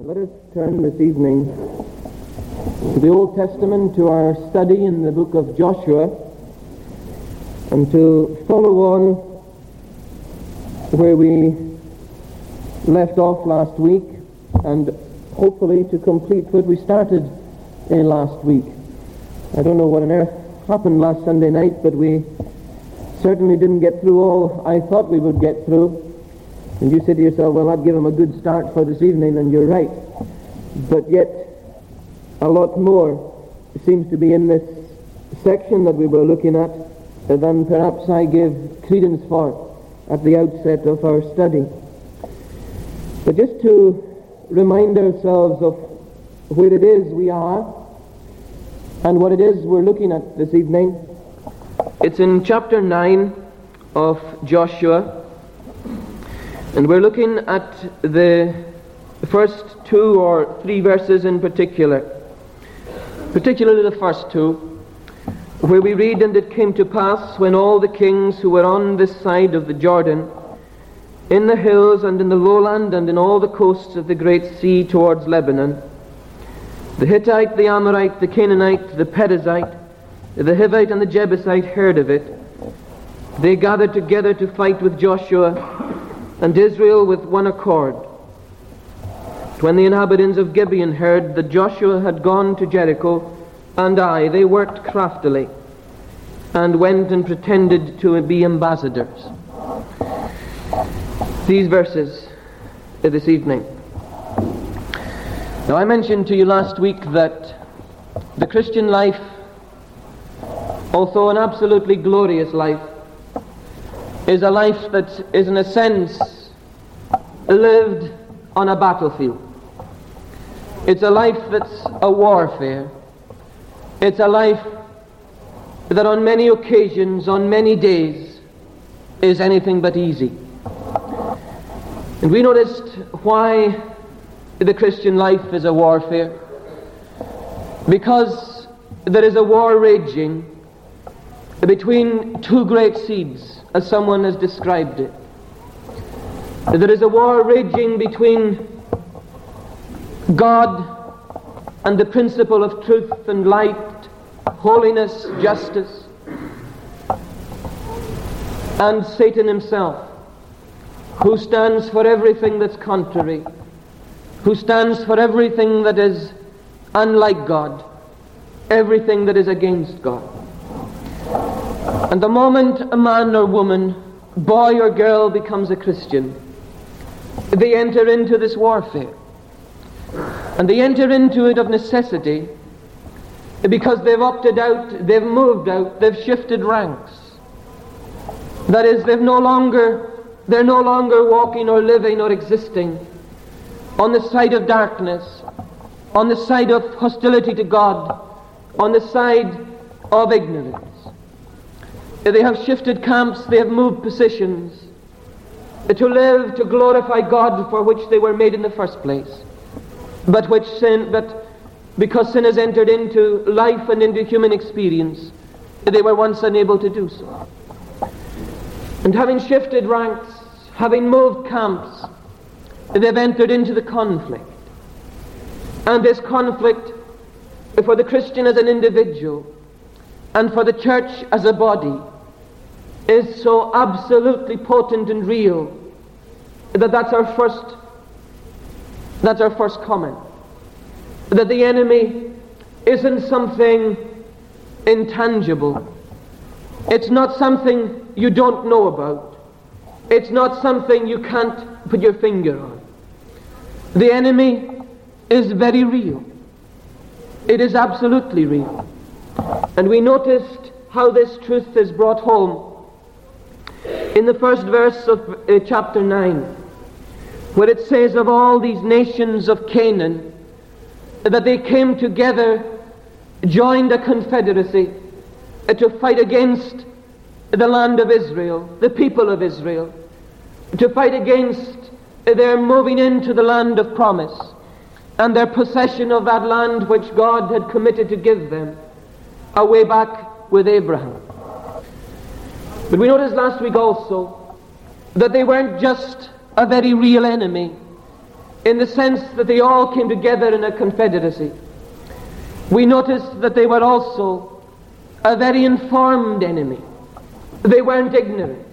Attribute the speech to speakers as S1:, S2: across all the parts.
S1: Let us turn this evening to the Old Testament, to our study in the book of Joshua, and to follow on where we left off last week, and hopefully to complete what we started in last week. I don't know what on earth happened last Sunday night, but we certainly didn't get through all I thought we would get through. And you say to yourself, well, I'd give him a good start for this evening, and you're right. But yet, a lot more seems to be in this section that we were looking at than perhaps I give credence for at the outset of our study. But just to remind ourselves of where it is we are and what it is we're looking at this evening, it's in chapter 9 of Joshua. And we're looking at the first two or three verses in particular, particularly the first two, where we read, And it came to pass when all the kings who were on this side of the Jordan, in the hills and in the lowland and in all the coasts of the great sea towards Lebanon, the Hittite, the Amorite, the Canaanite, the Perizzite, the Hivite, and the Jebusite heard of it. They gathered together to fight with Joshua and Israel with one accord. When the inhabitants of Gibeon heard that Joshua had gone to Jericho and Ai, they worked craftily and went and pretended to be ambassadors. These verses this evening. Now, I mentioned to you last week that the Christian life, although an absolutely glorious life, is a life that is in a sense lived on a battlefield. It's a life that's a warfare. It's a life that on many occasions, on many days, is anything but easy. And we noticed why the Christian life is a warfare. Because there is a war raging between two great seeds as someone has described it. There is a war raging between God and the principle of truth and light, holiness, justice, and Satan himself, who stands for everything that's contrary, who stands for everything that is unlike God, everything that is against God. And the moment a man or woman, boy or girl becomes a Christian, they enter into this warfare. And they enter into it of necessity because they've opted out, they've moved out, they've shifted ranks. That is, they've no longer, they're no longer walking or living or existing on the side of darkness, on the side of hostility to God, on the side of ignorance. They have shifted camps, they have moved positions uh, to live to glorify God for which they were made in the first place. But which sin, but because sin has entered into life and into human experience, they were once unable to do so. And having shifted ranks, having moved camps, they've entered into the conflict. And this conflict, for the Christian as an individual, and for the church as a body, is so absolutely potent and real that that's our first that's our first comment. That the enemy isn't something intangible. It's not something you don't know about. It's not something you can't put your finger on. The enemy is very real. It is absolutely real. And we noticed how this truth is brought home in the first verse of uh, chapter 9, where it says of all these nations of Canaan that they came together, joined a confederacy uh, to fight against the land of Israel, the people of Israel, to fight against their moving into the land of promise and their possession of that land which God had committed to give them away back with Abraham. But we noticed last week also that they weren't just a very real enemy, in the sense that they all came together in a confederacy. We noticed that they were also a very informed enemy. They weren't ignorant.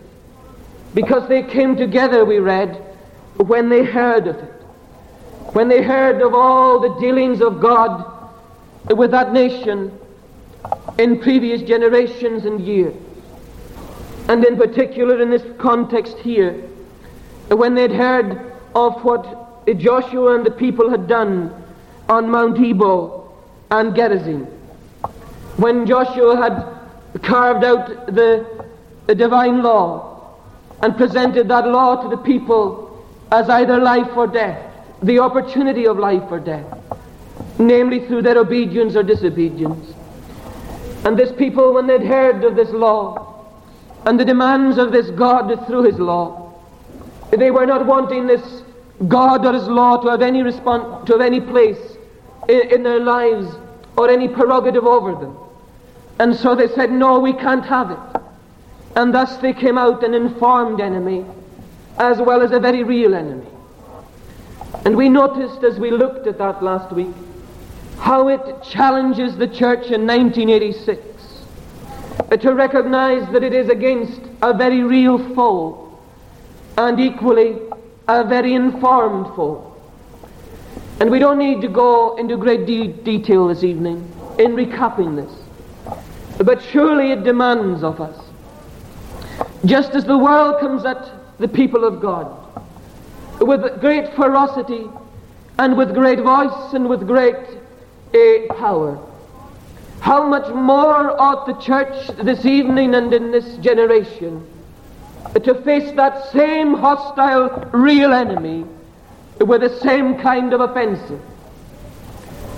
S1: Because they came together, we read, when they heard of it. When they heard of all the dealings of God with that nation in previous generations and years. And in particular in this context here, when they'd heard of what Joshua and the people had done on Mount Ebal and Gerizim. When Joshua had carved out the, the divine law and presented that law to the people as either life or death, the opportunity of life or death, namely through their obedience or disobedience. And this people, when they'd heard of this law and the demands of this God through his law, they were not wanting this God or his law to have any response, to have any place in, in their lives or any prerogative over them. And so they said, no, we can't have it. And thus they came out an informed enemy as well as a very real enemy. And we noticed as we looked at that last week how it challenges the church in 1986 to recognize that it is against a very real foe and equally a very informed foe. And we don't need to go into great de- detail this evening in recapping this. But surely it demands of us, just as the world comes at the people of God with great ferocity and with great voice and with great uh, power. How much more ought the church this evening and in this generation to face that same hostile real enemy with the same kind of offensive?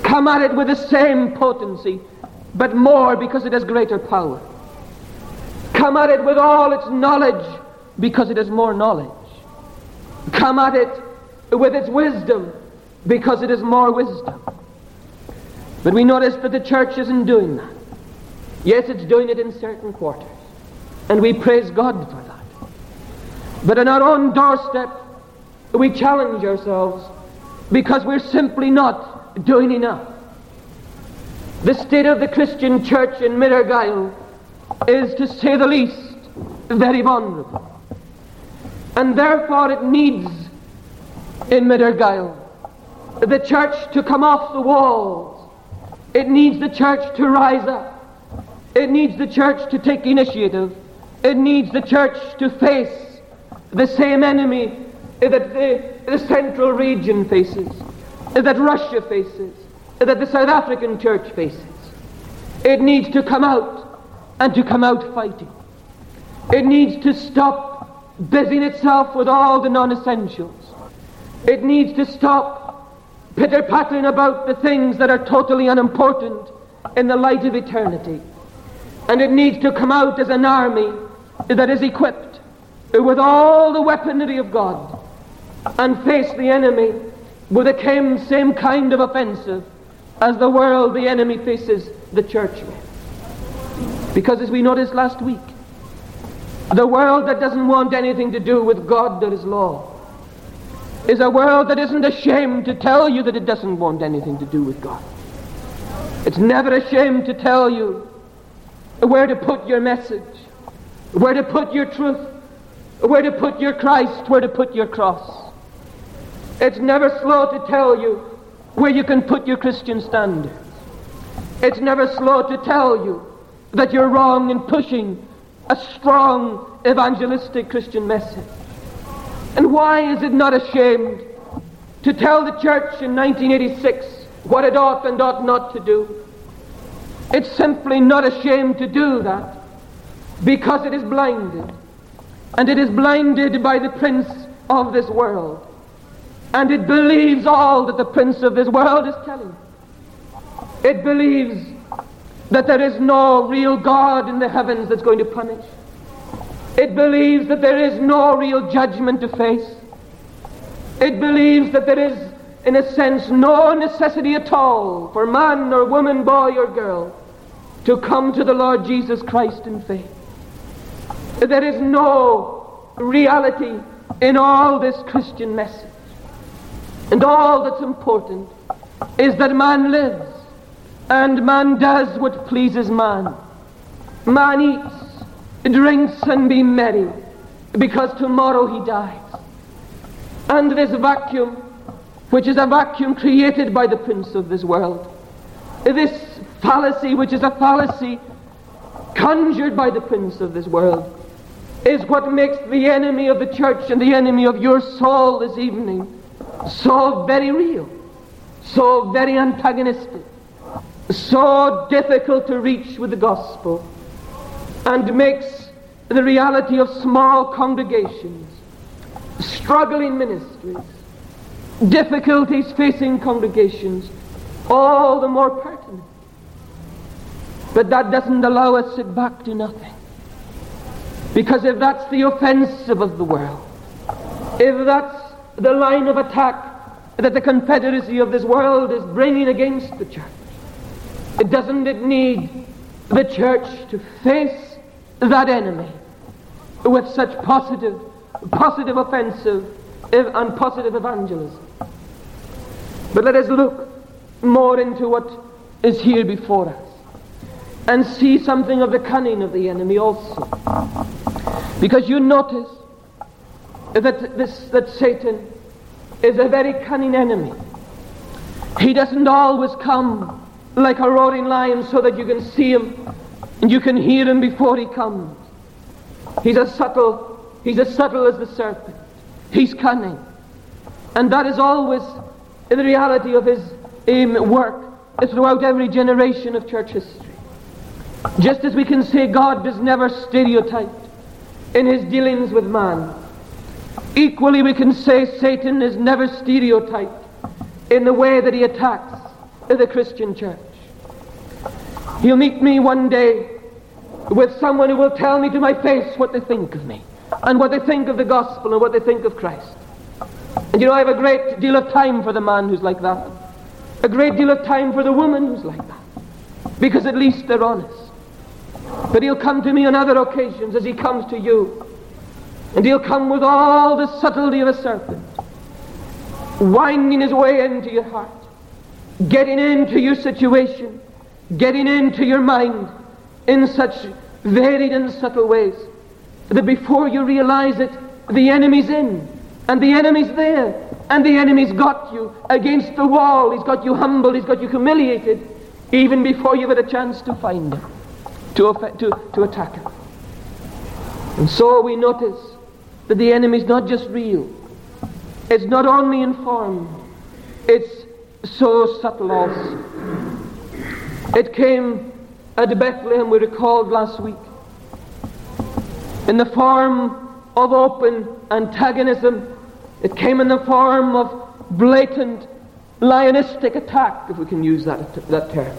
S1: Come at it with the same potency, but more because it has greater power. Come at it with all its knowledge because it has more knowledge. Come at it with its wisdom because it is more wisdom. But we notice that the church isn't doing that. Yes, it's doing it in certain quarters. And we praise God for that. But on our own doorstep, we challenge ourselves because we're simply not doing enough. The state of the Christian church in Mid Argyll is, to say the least, very vulnerable. And therefore it needs, in Mid Argyll, the church to come off the walls it needs the church to rise up. It needs the church to take initiative. It needs the church to face the same enemy that the, the central region faces, that Russia faces, that the South African church faces. It needs to come out and to come out fighting. It needs to stop busying itself with all the non-essentials. It needs to stop pitter pattering about the things that are totally unimportant in the light of eternity. And it needs to come out as an army that is equipped with all the weaponry of God and face the enemy with the same kind of offensive as the world the enemy faces the church with. Because as we noticed last week, the world that doesn't want anything to do with God or His law is a world that isn't ashamed to tell you that it doesn't want anything to do with God. It's never ashamed to tell you where to put your message, where to put your truth, where to put your Christ, where to put your cross. It's never slow to tell you where you can put your Christian standards. It's never slow to tell you that you're wrong in pushing a strong evangelistic Christian message. And why is it not ashamed to tell the church in 1986 what it ought and ought not to do? It's simply not ashamed to do that because it is blinded. And it is blinded by the prince of this world. And it believes all that the prince of this world is telling. It believes that there is no real God in the heavens that's going to punish. It believes that there is no real judgment to face. It believes that there is, in a sense, no necessity at all for man or woman, boy or girl to come to the Lord Jesus Christ in faith. There is no reality in all this Christian message. And all that's important is that man lives and man does what pleases man. Man eats, drinks, and be merry because tomorrow he dies. And this vacuum, which is a vacuum created by the prince of this world, this fallacy, which is a fallacy conjured by the prince of this world, is what makes the enemy of the church and the enemy of your soul this evening so very real, so very antagonistic, so difficult to reach with the gospel, and makes the reality of small congregations, struggling ministries, difficulties facing congregations, all the more pertinent. But that doesn't allow us to sit back to nothing. Because if that's the offensive of the world, if that's the line of attack that the confederacy of this world is bringing against the church, doesn't it need the church to face that enemy with such positive, positive offensive and positive evangelism. But let us look more into what is here before us and see something of the cunning of the enemy also. Because you notice that this that Satan is a very cunning enemy. He doesn't always come like a roaring lion so that you can see him and you can hear him before he comes. He's as subtle, he's as subtle as the serpent. He's cunning. And that is always in the reality of his work throughout every generation of church history. Just as we can say God is never stereotyped in his dealings with man, equally we can say Satan is never stereotyped in the way that he attacks the Christian church. He'll meet me one day with someone who will tell me to my face what they think of me and what they think of the gospel and what they think of Christ. And you know, I have a great deal of time for the man who's like that. A great deal of time for the woman who's like that. Because at least they're honest. But he'll come to me on other occasions as he comes to you. And he'll come with all the subtlety of a serpent, winding his way into your heart, getting into your situation, getting into your mind in such varied and subtle ways that before you realize it, the enemy's in, and the enemy's there, and the enemy's got you against the wall. He's got you humbled, he's got you humiliated, even before you've had a chance to find him, to, to, to attack him. And so we notice that the enemy is not just real, it's not only in form, it's so subtle also. It came at Bethlehem, we recalled last week, in the form of open antagonism. It came in the form of blatant lionistic attack, if we can use that, that term.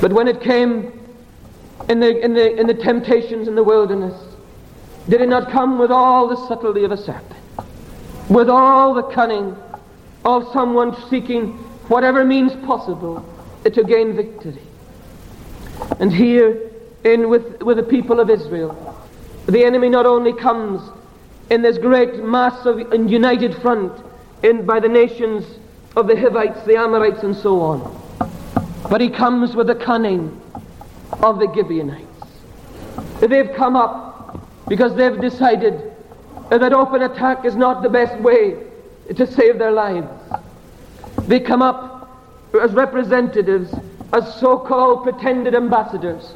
S1: But when it came in the, in, the, in the temptations in the wilderness, did it not come with all the subtlety of a serpent? With all the cunning of someone seeking whatever means possible to gain victory? And here, in with, with the people of Israel, the enemy not only comes in this great mass of united front in, by the nations of the Hivites, the Amorites, and so on, but he comes with the cunning of the Gibeonites. They've come up because they've decided that open attack is not the best way to save their lives. They come up as representatives as so-called pretended ambassadors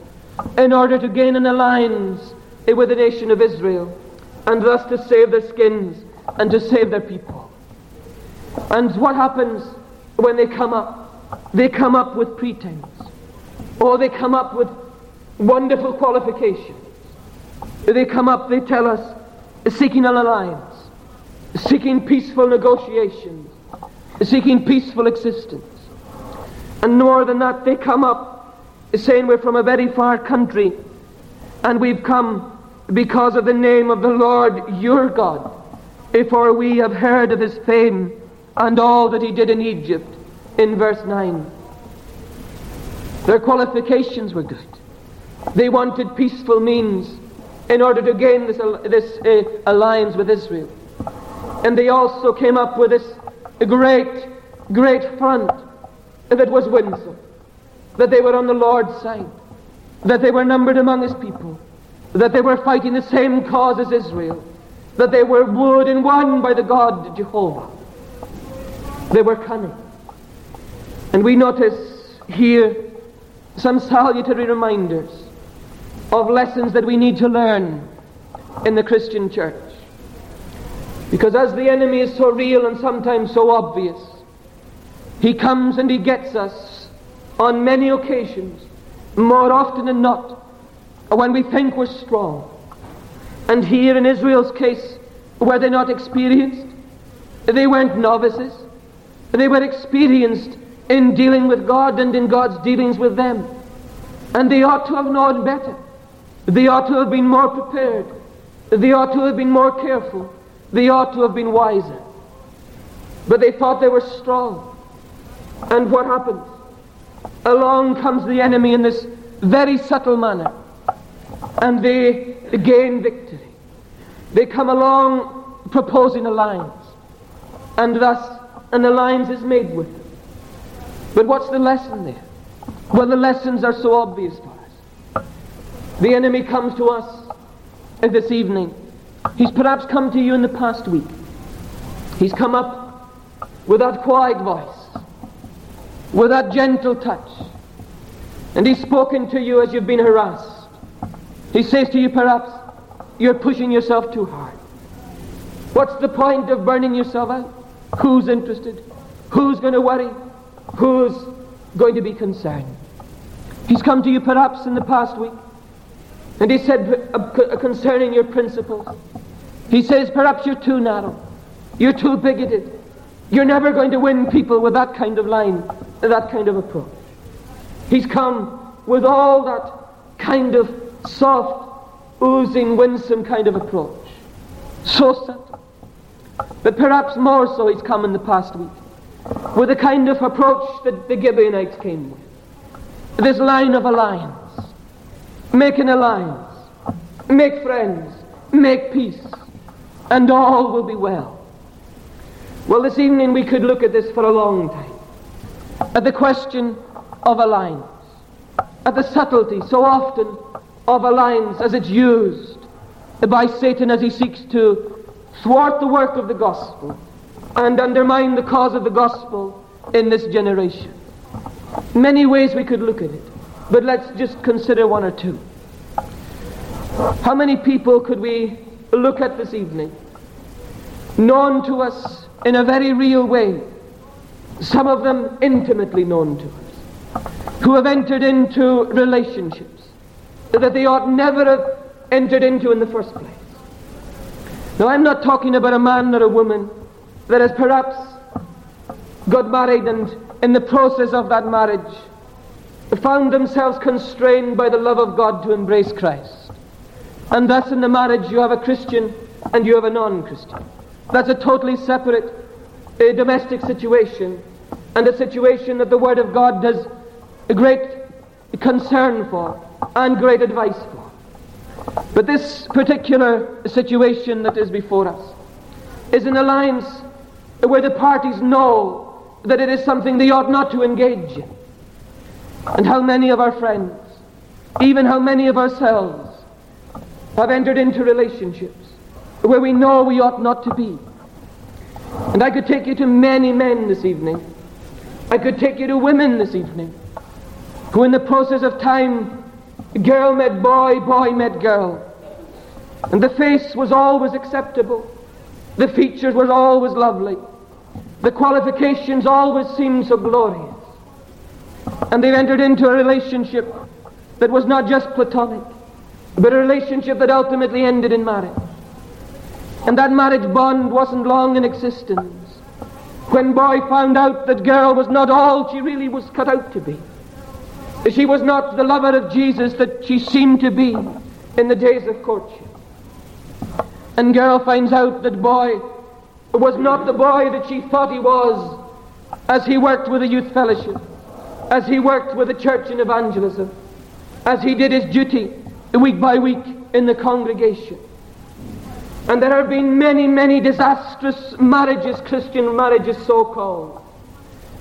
S1: in order to gain an alliance with the nation of Israel and thus to save their skins and to save their people. And what happens when they come up? They come up with pretense. Or they come up with wonderful qualifications. They come up, they tell us, seeking an alliance, seeking peaceful negotiations, seeking peaceful existence. And more than that, they come up saying we're from a very far country and we've come because of the name of the Lord your God. For we have heard of his fame and all that he did in Egypt in verse 9. Their qualifications were good. They wanted peaceful means in order to gain this, this uh, alliance with Israel. And they also came up with this great, great front that was winsome, that they were on the Lord's side, that they were numbered among his people, that they were fighting the same cause as Israel, that they were wooed and won by the God Jehovah. They were cunning. And we notice here some salutary reminders of lessons that we need to learn in the Christian church. Because as the enemy is so real and sometimes so obvious, he comes and he gets us on many occasions, more often than not, when we think we're strong. And here in Israel's case, were they not experienced? They weren't novices. They were experienced in dealing with God and in God's dealings with them. And they ought to have known better. They ought to have been more prepared. They ought to have been more careful. They ought to have been wiser. But they thought they were strong. And what happens? Along comes the enemy in this very subtle manner. And they gain victory. They come along proposing alliance. And thus an alliance is made with them. But what's the lesson there? Well, the lessons are so obvious for us. The enemy comes to us this evening. He's perhaps come to you in the past week. He's come up with that quiet voice, with that gentle touch. And he's spoken to you as you've been harassed. He says to you, perhaps, you're pushing yourself too hard. What's the point of burning yourself out? Who's interested? Who's going to worry? Who's going to be concerned? He's come to you perhaps in the past week, and he said uh, uh, concerning your principles, he says perhaps you're too narrow, you're too bigoted, you're never going to win people with that kind of line, that kind of approach. He's come with all that kind of soft, oozing, winsome kind of approach. So subtle. But perhaps more so he's come in the past week with the kind of approach that the Gibeonites came with. This line of alliance. Make an alliance. Make friends. Make peace. And all will be well. Well, this evening we could look at this for a long time. At the question of alliance. At the subtlety so often of alliance as it's used by Satan as he seeks to thwart the work of the gospel and undermine the cause of the gospel in this generation. Many ways we could look at it, but let's just consider one or two. How many people could we look at this evening, known to us in a very real way, some of them intimately known to us, who have entered into relationships that they ought never have entered into in the first place? Now, I'm not talking about a man or a woman that has perhaps got married and in the process of that marriage found themselves constrained by the love of God to embrace Christ. And thus in the marriage you have a Christian and you have a non-Christian. That's a totally separate a domestic situation and a situation that the Word of God does a great concern for and great advice for. But this particular situation that is before us is an alliance where the parties know that it is something they ought not to engage in. And how many of our friends, even how many of ourselves, have entered into relationships where we know we ought not to be. And I could take you to many men this evening. I could take you to women this evening who in the process of time, girl met boy, boy met girl. And the face was always acceptable. The features were always lovely. The qualifications always seemed so glorious. And they've entered into a relationship that was not just platonic, but a relationship that ultimately ended in marriage. And that marriage bond wasn't long in existence. When boy found out that girl was not all she really was cut out to be. She was not the lover of Jesus that she seemed to be in the days of courtship. And girl finds out that boy was not the boy that she thought he was as he worked with the youth fellowship, as he worked with the church in evangelism, as he did his duty week by week in the congregation. And there have been many, many disastrous marriages, Christian marriages so called,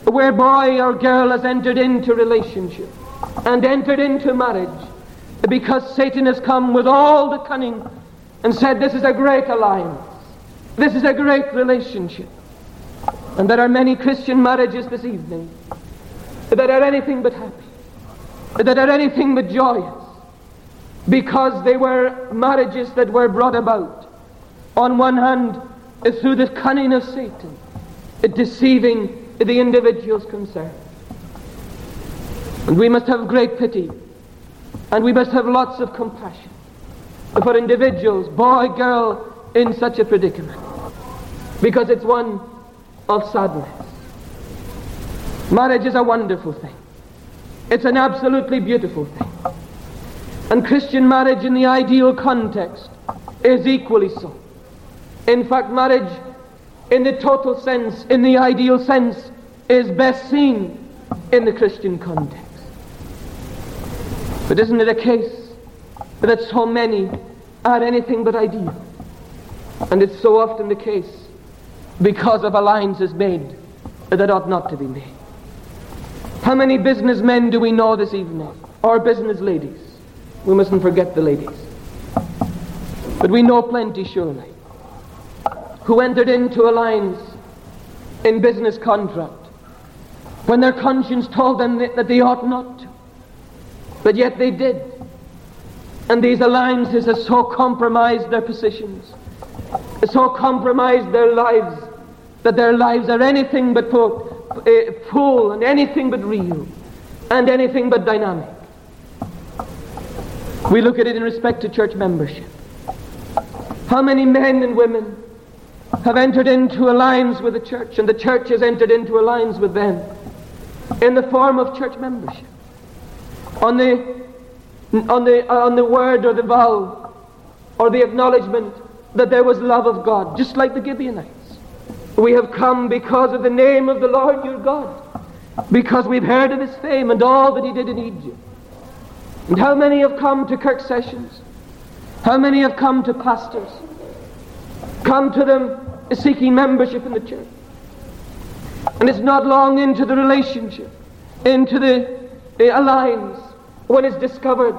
S1: where boy or girl has entered into relationship and entered into marriage because Satan has come with all the cunning and said, This is a great alliance, this is a great relationship. And there are many Christian marriages this evening that are anything but happy, that are anything but joyous, because they were marriages that were brought about, on one hand, through the cunning of Satan, deceiving the individuals concerned. And we must have great pity, and we must have lots of compassion for individuals, boy, girl, in such a predicament, because it's one of sadness. Marriage is a wonderful thing. It's an absolutely beautiful thing. And Christian marriage in the ideal context is equally so. In fact, marriage in the total sense, in the ideal sense, is best seen in the Christian context. But isn't it a case that so many are anything but ideal? And it's so often the case because of alliances made that ought not to be made. How many businessmen do we know this evening? Or business ladies? We mustn't forget the ladies. But we know plenty, surely, who entered into alliance in business contract when their conscience told them that they ought not to. But yet they did. And these alliances have so compromised their positions, so compromised their lives, that their lives are anything but uh, full and anything but real and anything but dynamic. We look at it in respect to church membership. How many men and women have entered into alliance with the church and the church has entered into alliance with them in the form of church membership? On the, on the, uh, on the word or the vow or the acknowledgement that there was love of God, just like the Gibeonites. We have come because of the name of the Lord your God, because we've heard of his fame and all that he did in Egypt. And how many have come to Kirk sessions? How many have come to pastors? Come to them seeking membership in the church. And it's not long into the relationship, into the, the alliance, when it's discovered,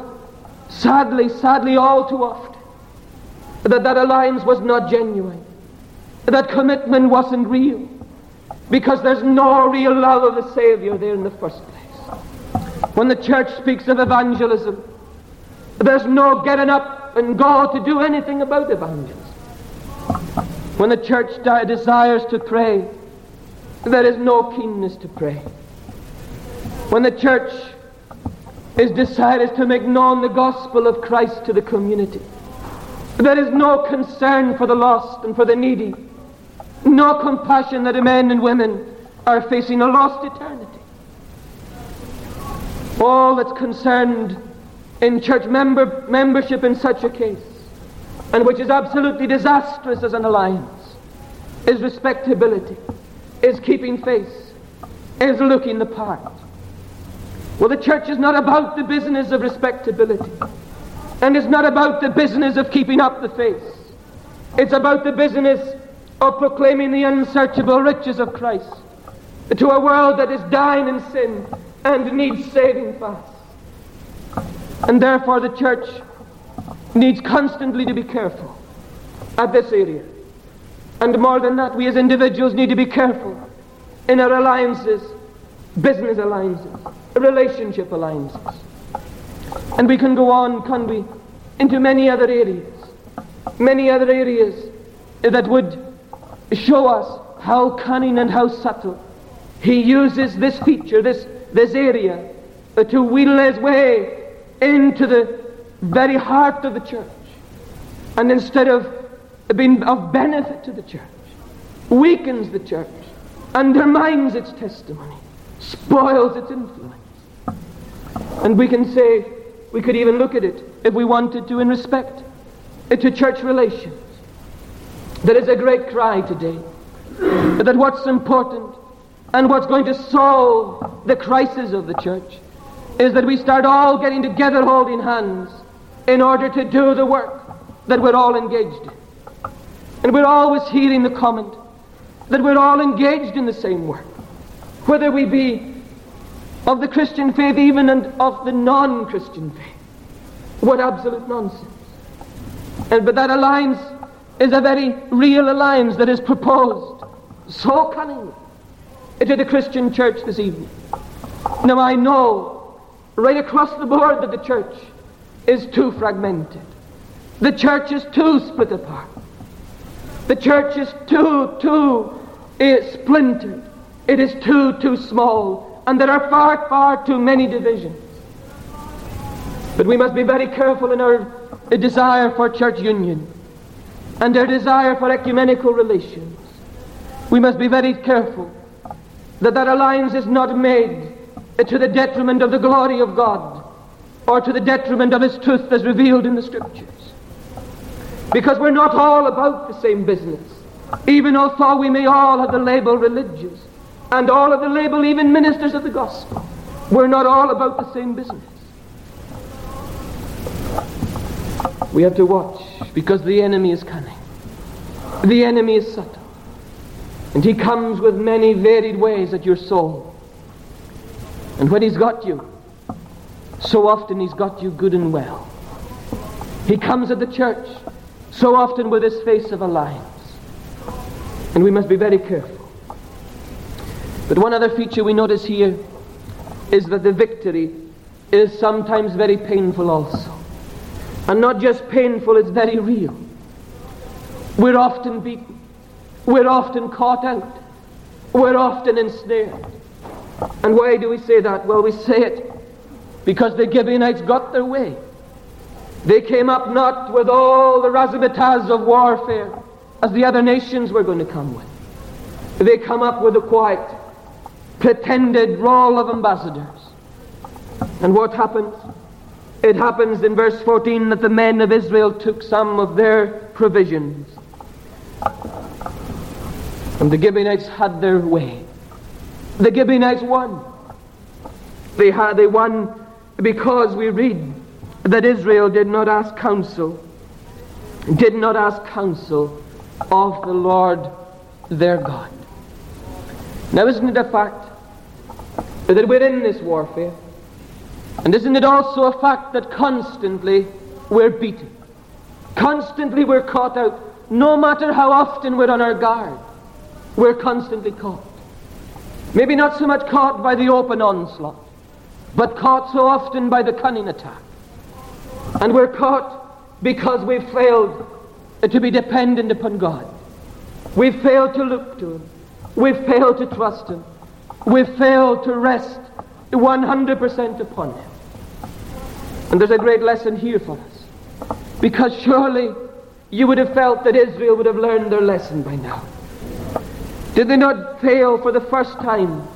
S1: sadly, sadly, all too often, that that alliance was not genuine that commitment wasn't real because there's no real love of the Savior there in the first place. When the church speaks of evangelism, there's no getting up and go to do anything about evangelism. When the church desires to pray, there is no keenness to pray. When the church is desirous to make known the gospel of Christ to the community, there is no concern for the lost and for the needy no compassion that men and women are facing a lost eternity. All that's concerned in church member, membership in such a case, and which is absolutely disastrous as an alliance, is respectability, is keeping face, is looking the part. Well, the church is not about the business of respectability, and it's not about the business of keeping up the face. It's about the business of proclaiming the unsearchable riches of Christ to a world that is dying in sin and needs saving fast. And therefore the church needs constantly to be careful at this area. And more than that, we as individuals need to be careful in our alliances, business alliances, relationship alliances. And we can go on, can we, into many other areas, many other areas that would show us how cunning and how subtle he uses this feature, this, this area, to wheedle his way into the very heart of the church. And instead of being of benefit to the church, weakens the church, undermines its testimony, spoils its influence. And we can say, we could even look at it, if we wanted to, in respect to church relations. There is a great cry today that what's important and what's going to solve the crisis of the church is that we start all getting together holding hands in order to do the work that we're all engaged in. And we're always hearing the comment that we're all engaged in the same work, whether we be of the Christian faith even and of the non-Christian faith. What absolute nonsense. And but that alliance is a very real alliance that is proposed so cunningly to the Christian church this evening. Now I know right across the board that the church is too fragmented. The church is too split apart. The church is too, too uh, splintered. It is too, too small. And there are far, far too many divisions. But we must be very careful in our uh, desire for church union and our desire for ecumenical relations. We must be very careful that that alliance is not made uh, to the detriment of the glory of God or to the detriment of His truth as revealed in the Scriptures. Because we're not all about the same business. Even although we may all have the label religious and all of the label even ministers of the gospel, we're not all about the same business. We have to watch because the enemy is cunning. The enemy is subtle. And he comes with many varied ways at your soul. And when he's got you, so often he's got you good and well. He comes at the church so often with his face of alliance. And we must be very careful. But one other feature we notice here is that the victory is sometimes very painful also. And not just painful, it's very real. We're often beaten. We're often caught out. We're often ensnared. And why do we say that? Well, we say it because the Gibeonites got their way. They came up not with all the razzmatazz of warfare as the other nations were going to come with. They come up with a quiet, pretended role of ambassadors. And what happens? It happens in verse 14 that the men of Israel took some of their provisions. And the Gibeonites had their way. The Gibeonites won. They had they won because we read that Israel did not ask counsel, did not ask counsel of the Lord their God. Now, isn't it a fact that we're in this warfare? And isn't it also a fact that constantly we're beaten? Constantly we're caught out. No matter how often we're on our guard, we're constantly caught. Maybe not so much caught by the open onslaught, but caught so often by the cunning attack. And we're caught because we've failed to be dependent upon God. We've failed to look to Him. We've failed to trust Him. We've failed to rest 100% upon Him. And there's a great lesson here for us. Because surely you would have felt that Israel would have learned their lesson by now. Did they not fail for the first time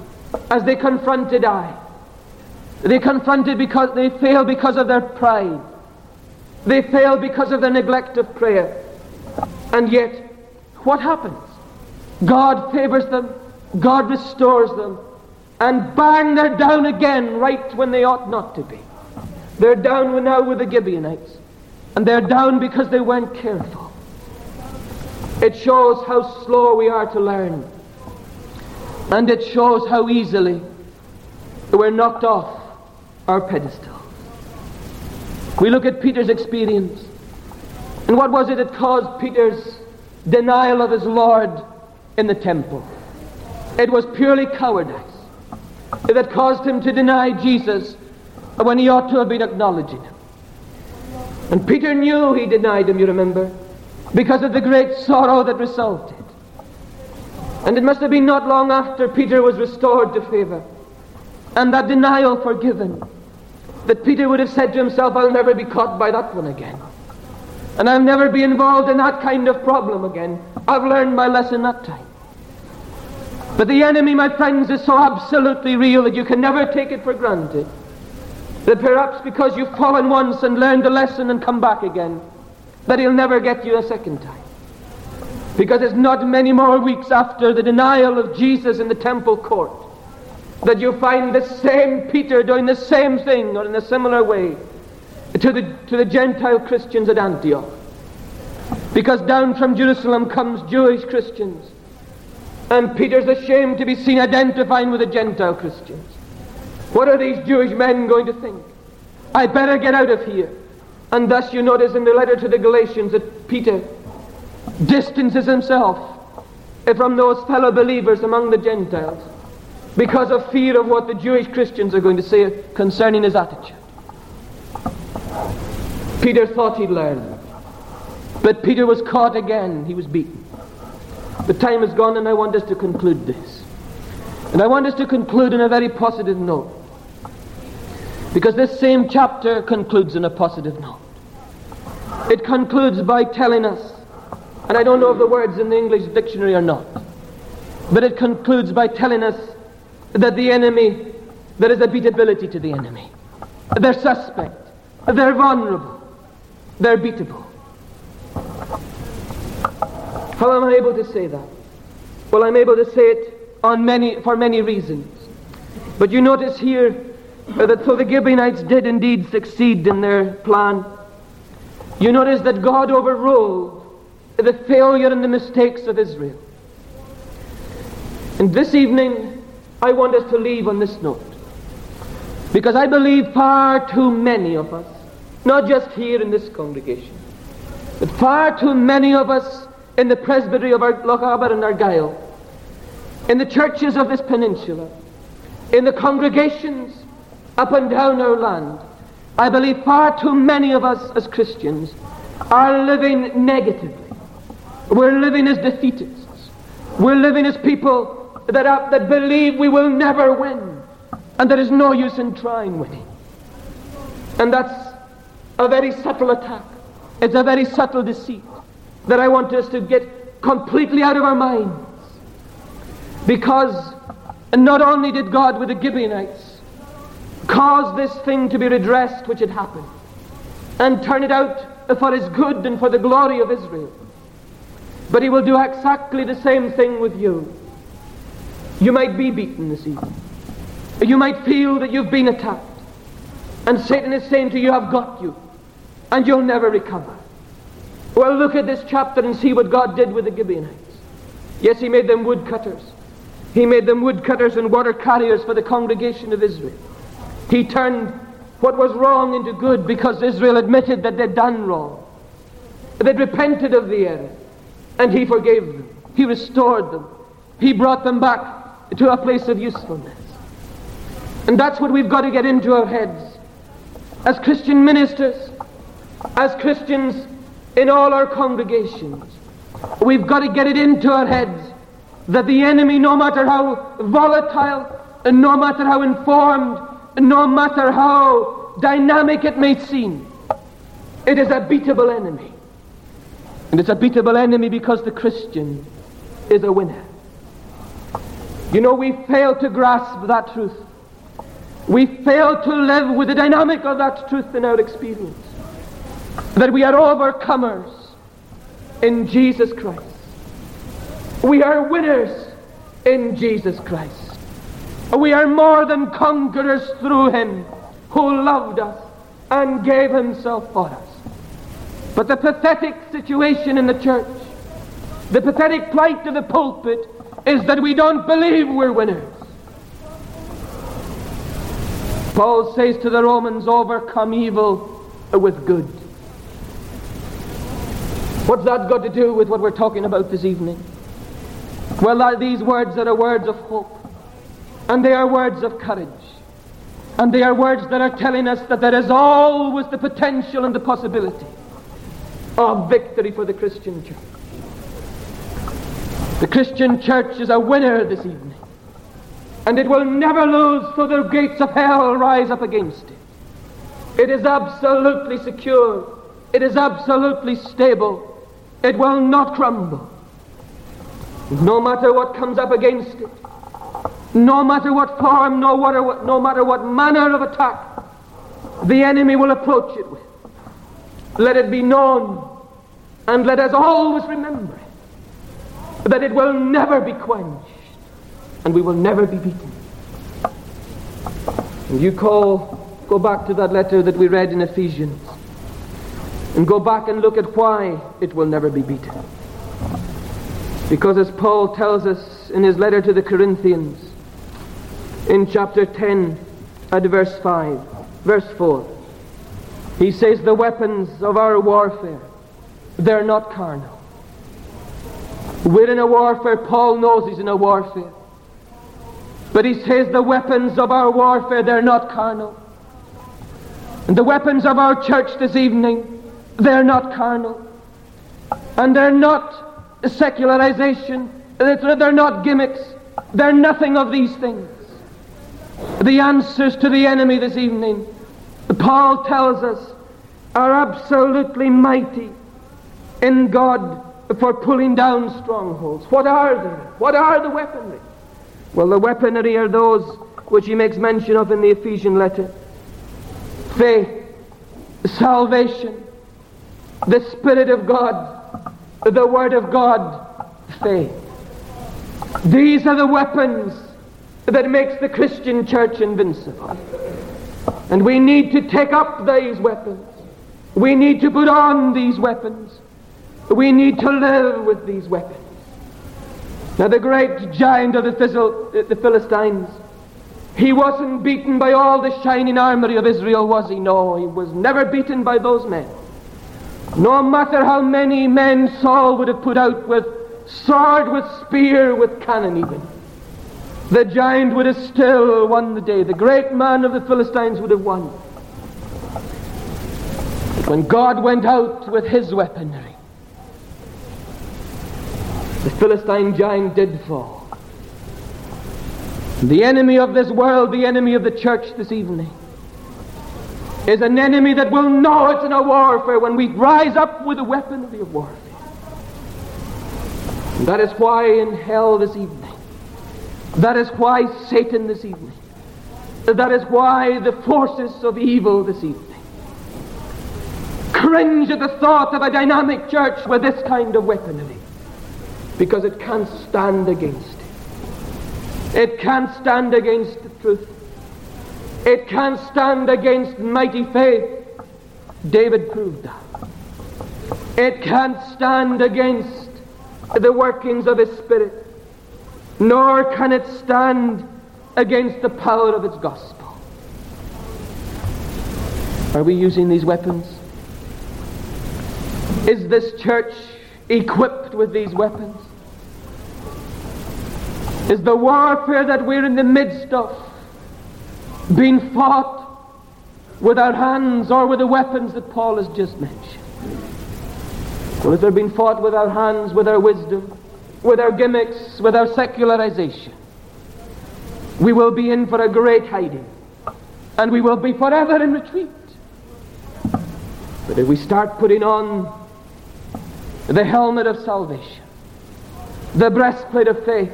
S1: as they confronted Ai? They confronted because they fail because of their pride. They fail because of their neglect of prayer. And yet, what happens? God favors them, God restores them, and bang, they're down again right when they ought not to be. They're down now with the Gibeonites. And they're down because they weren't careful. It shows how slow we are to learn. And it shows how easily we're knocked off our pedestal. We look at Peter's experience. And what was it that caused Peter's denial of his Lord in the temple? It was purely cowardice that caused him to deny Jesus when he ought to have been acknowledging him. And Peter knew he denied him, you remember, because of the great sorrow that resulted. And it must have been not long after Peter was restored to favor and that denial forgiven that Peter would have said to himself, I'll never be caught by that one again. And I'll never be involved in that kind of problem again. I've learned my lesson that time. But the enemy, my friends, is so absolutely real that you can never take it for granted. That perhaps because you've fallen once and learned a lesson and come back again, that he'll never get you a second time. Because it's not many more weeks after the denial of Jesus in the temple court that you find the same Peter doing the same thing or in a similar way to the, to the Gentile Christians at Antioch. Because down from Jerusalem comes Jewish Christians. And Peter's ashamed to be seen identifying with the Gentile Christians. What are these Jewish men going to think? I better get out of here. And thus you notice in the letter to the Galatians that Peter distances himself from those fellow believers among the Gentiles because of fear of what the Jewish Christians are going to say concerning his attitude. Peter thought he'd learned. But Peter was caught again. He was beaten. The time is gone and I want us to conclude this. And I want us to conclude in a very positive note. Because this same chapter concludes in a positive note. It concludes by telling us, and I don't know if the words in the English dictionary or not, but it concludes by telling us that the enemy, there is a beatability to the enemy. They're suspect. They're vulnerable. They're beatable. How am I able to say that? Well, I'm able to say it on many, for many reasons. But you notice here that though the Gibeonites did indeed succeed in their plan, you notice that God overruled the failure and the mistakes of Israel. And this evening, I want us to leave on this note. Because I believe far too many of us, not just here in this congregation, but far too many of us in the presbytery of our Lochaber and Argyll, in the churches of this peninsula, in the congregations up and down our land, I believe far too many of us as Christians are living negatively. We're living as defeatists. We're living as people that, are, that believe we will never win and there is no use in trying winning. And that's a very subtle attack. It's a very subtle deceit that I want us to get completely out of our minds. Because not only did God with the Gibeonites cause this thing to be redressed which had happened and turn it out for his good and for the glory of Israel, but he will do exactly the same thing with you. You might be beaten this evening. You might feel that you've been attacked. And Satan is saying to you, I've got you. And you'll never recover. Well, look at this chapter and see what God did with the Gibeonites. Yes, he made them woodcutters. He made them woodcutters and water carriers for the congregation of Israel. He turned what was wrong into good because Israel admitted that they'd done wrong. They'd repented of the error. And he forgave them. He restored them. He brought them back to a place of usefulness. And that's what we've got to get into our heads. As Christian ministers, as Christians in all our congregations, we've got to get it into our heads that the enemy, no matter how volatile, and no matter how informed, and no matter how dynamic it may seem, it is a beatable enemy. And it's a beatable enemy because the Christian is a winner. You know, we fail to grasp that truth. We fail to live with the dynamic of that truth in our experience. That we are overcomers in Jesus Christ. We are winners in Jesus Christ. We are more than conquerors through him who loved us and gave himself for us. But the pathetic situation in the church, the pathetic plight of the pulpit, is that we don't believe we're winners. Paul says to the Romans, overcome evil with good. What's that got to do with what we're talking about this evening? Well, these words are words of hope. And they are words of courage. And they are words that are telling us that there is always the potential and the possibility of victory for the Christian church. The Christian church is a winner this evening. And it will never lose though the gates of hell rise up against it. It is absolutely secure. It is absolutely stable. It will not crumble. No matter what comes up against it, no matter what form, no matter what, no matter what manner of attack the enemy will approach it with, let it be known and let us always remember it, that it will never be quenched and we will never be beaten. And you call, go back to that letter that we read in Ephesians. and go back and look at why it will never be beaten. Because as Paul tells us in his letter to the Corinthians, in chapter 10 at verse 5, verse 4, he says, The weapons of our warfare, they're not carnal. We're in a warfare, Paul knows he's in a warfare. But he says, The weapons of our warfare, they're not carnal. And the weapons of our church this evening, they're not carnal. And they're not secularization. They're not gimmicks. They're nothing of these things. The answers to the enemy this evening, Paul tells us, are absolutely mighty in God for pulling down strongholds. What are they? What are the weaponry? Well, the weaponry are those which he makes mention of in the Ephesian letter faith, salvation, the Spirit of God, the Word of God, faith. These are the weapons that makes the Christian church invincible. And we need to take up these weapons. We need to put on these weapons. We need to live with these weapons. Now the great giant of the, uh, the Philistines, he wasn't beaten by all the shining armory of Israel, was he? No, he was never beaten by those men. No matter how many men Saul would have put out with sword, with spear, with cannon even. The giant would have still won the day. The great man of the Philistines would have won. But when God went out with his weaponry, the Philistine giant did fall. The enemy of this world, the enemy of the church this evening, is an enemy that will know it's in a warfare when we rise up with the weapon of warfare. And that is why in hell this evening, that is why Satan this evening, that is why the forces of evil this evening cringe at the thought of a dynamic church with this kind of weaponry because it can't stand against it. It can't stand against the truth. It can't stand against mighty faith. David proved that. It can't stand against the workings of His Spirit, nor can it stand against the power of its gospel. Are we using these weapons? Is this church equipped with these weapons? Is the warfare that we're in the midst of being fought with our hands or with the weapons that Paul has just mentioned? If they're being fought with our hands, with our wisdom, with our gimmicks, with our secularization, we will be in for a great hiding. And we will be forever in retreat. But if we start putting on the helmet of salvation, the breastplate of faith,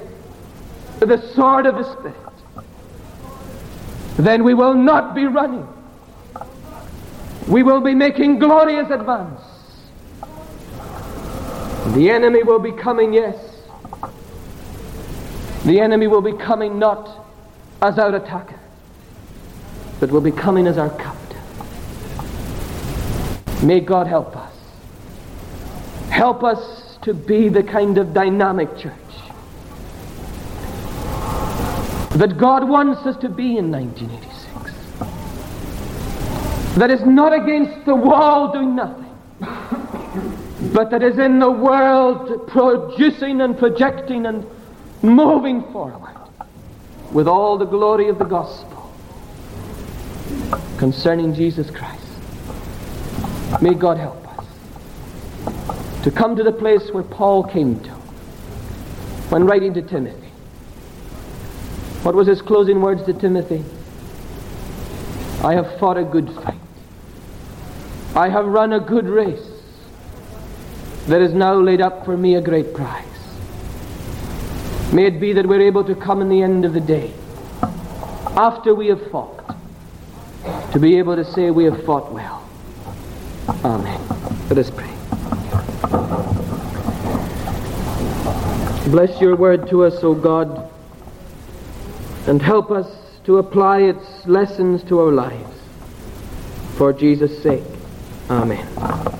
S1: the sword of the Spirit, then we will not be running. We will be making glorious advance. The enemy will be coming, yes. The enemy will be coming not as our attacker, but will be coming as our captain. May God help us. Help us to be the kind of dynamic church that God wants us to be in 1986. That is not against the wall doing nothing, but that is in the world producing and projecting and moving forward with all the glory of the gospel concerning Jesus Christ. May God help us to come to the place where Paul came to when writing to Timothy. What was his closing words to Timothy? I have fought a good fight. I have run a good race. There is now laid up for me a great prize. May it be that we're able to come in the end of the day, after we have fought, to be able to say we have fought well. Amen. Let us pray. Bless your word to us, O God and help us to apply its lessons to our lives. For Jesus' sake. Amen.